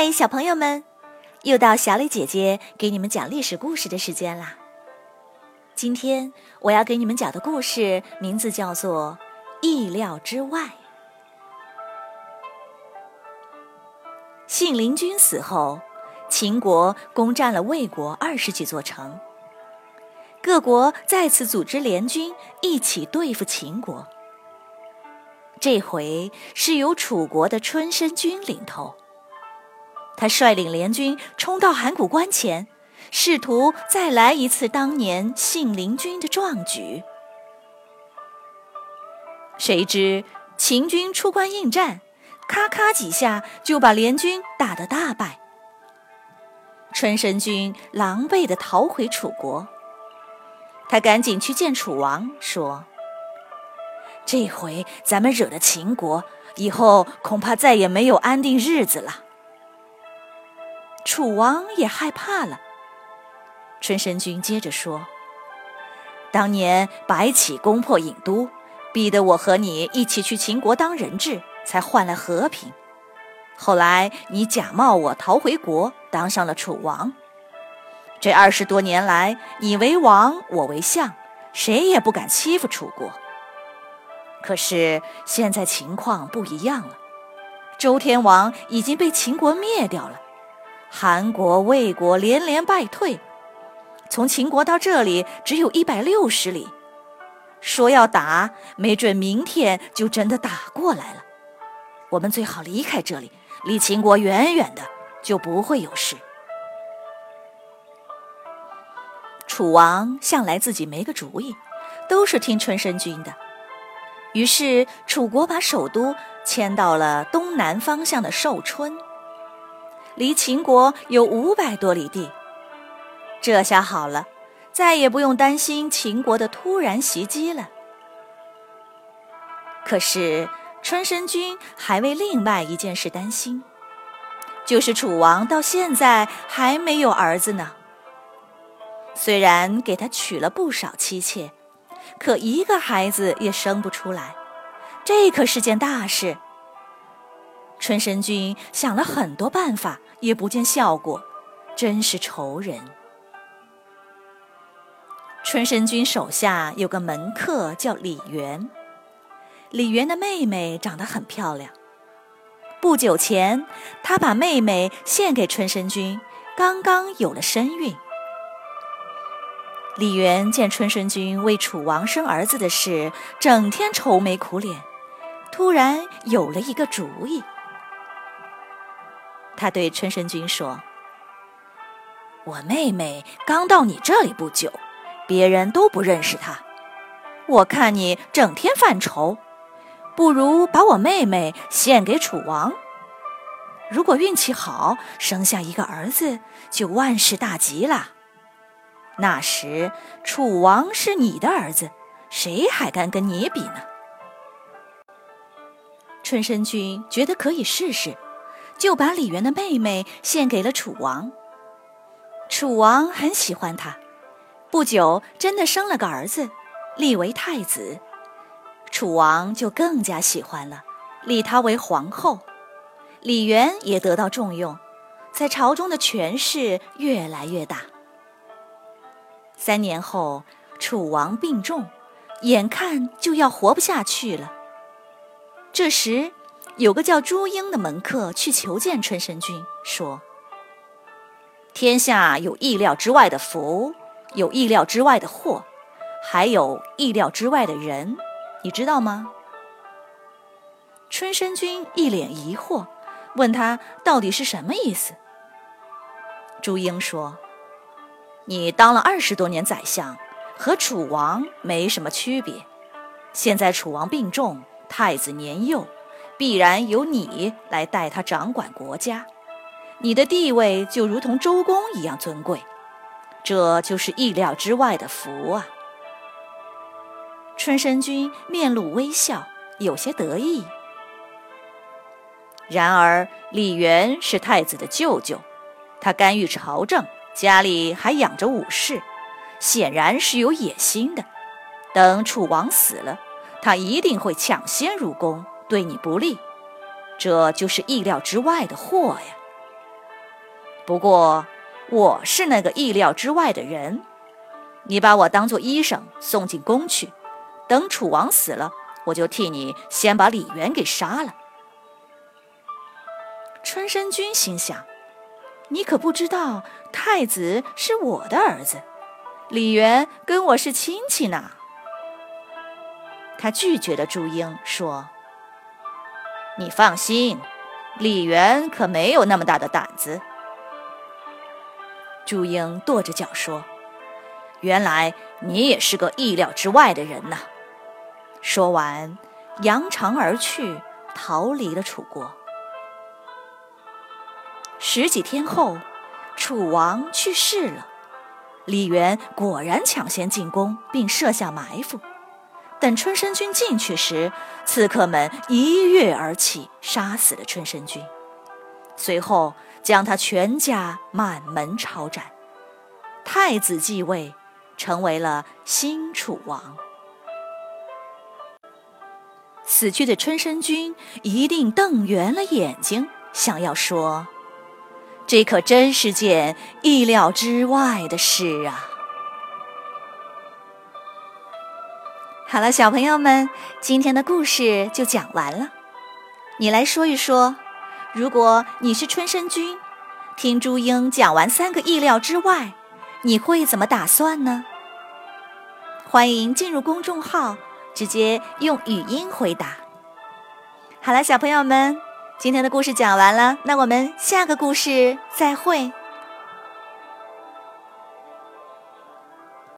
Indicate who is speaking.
Speaker 1: 嗨，小朋友们，又到小李姐姐给你们讲历史故事的时间啦。今天我要给你们讲的故事名字叫做《意料之外》。信陵君死后，秦国攻占了魏国二十几座城，各国再次组织联军一起对付秦国。这回是由楚国的春申君领头。他率领联军冲到函谷关前，试图再来一次当年信陵君的壮举。谁知秦军出关应战，咔咔几下就把联军打得大败。春申君狼狈地逃回楚国，他赶紧去见楚王，说：“这回咱们惹了秦国，以后恐怕再也没有安定日子了。”楚王也害怕了。春申君接着说：“当年白起攻破郢都，逼得我和你一起去秦国当人质，才换来和平。后来你假冒我逃回国，当上了楚王。这二十多年来，你为王，我为相，谁也不敢欺负楚国。可是现在情况不一样了，周天王已经被秦国灭掉了。”韩国、魏国连连败退，从秦国到这里只有一百六十里。说要打，没准明天就真的打过来了。我们最好离开这里，离秦国远远的，就不会有事。楚王向来自己没个主意，都是听春申君的。于是楚国把首都迁到了东南方向的寿春。离秦国有五百多里地，这下好了，再也不用担心秦国的突然袭击了。可是春申君还为另外一件事担心，就是楚王到现在还没有儿子呢。虽然给他娶了不少妻妾，可一个孩子也生不出来，这可是件大事。春申君想了很多办法。也不见效果，真是愁人。春申君手下有个门客叫李元，李元的妹妹长得很漂亮。不久前，他把妹妹献给春申君，刚刚有了身孕。李元见春申君为楚王生儿子的事，整天愁眉苦脸，突然有了一个主意。他对春申君说：“我妹妹刚到你这里不久，别人都不认识她。我看你整天犯愁，不如把我妹妹献给楚王。如果运气好，生下一个儿子，就万事大吉了。那时楚王是你的儿子，谁还敢跟你比呢？”春申君觉得可以试试。就把李元的妹妹献给了楚王。楚王很喜欢她，不久真的生了个儿子，立为太子。楚王就更加喜欢了，立她为皇后。李元也得到重用，在朝中的权势越来越大。三年后，楚王病重，眼看就要活不下去了。这时，有个叫朱英的门客去求见春申君，说：“天下有意料之外的福，有意料之外的祸，还有意料之外的人，你知道吗？”春申君一脸疑惑，问他到底是什么意思。朱英说：“你当了二十多年宰相，和楚王没什么区别。现在楚王病重，太子年幼。”必然由你来代他掌管国家，你的地位就如同周公一样尊贵，这就是意料之外的福啊！春申君面露微笑，有些得意。然而李元是太子的舅舅，他干预朝政，家里还养着武士，显然是有野心的。等楚王死了，他一定会抢先入宫。对你不利，这就是意料之外的祸呀。不过我是那个意料之外的人，你把我当做医生送进宫去，等楚王死了，我就替你先把李渊给杀了。”春申君心想：“你可不知道，太子是我的儿子，李元跟我是亲戚呢。”他拒绝了朱英，说：“你放心，李元可没有那么大的胆子。”朱英跺着脚说：“原来你也是个意料之外的人呐！”说完，扬长而去，逃离了楚国。十几天后，楚王去世了。李元果然抢先进宫，并设下埋伏。等春申君进去时，刺客们一跃而起，杀死了春申君。随后将他全家满门抄斩。太子继位，成为了新楚王。死去的春申君一定瞪圆了眼睛，想要说。这可真是件意料之外的事啊！好了，小朋友们，今天的故事就讲完了。你来说一说，如果你是春申君，听朱英讲完三个意料之外，你会怎么打算呢？欢迎进入公众号，直接用语音回答。好了，小朋友们。今天的故事讲完了，那我们下个故事再会。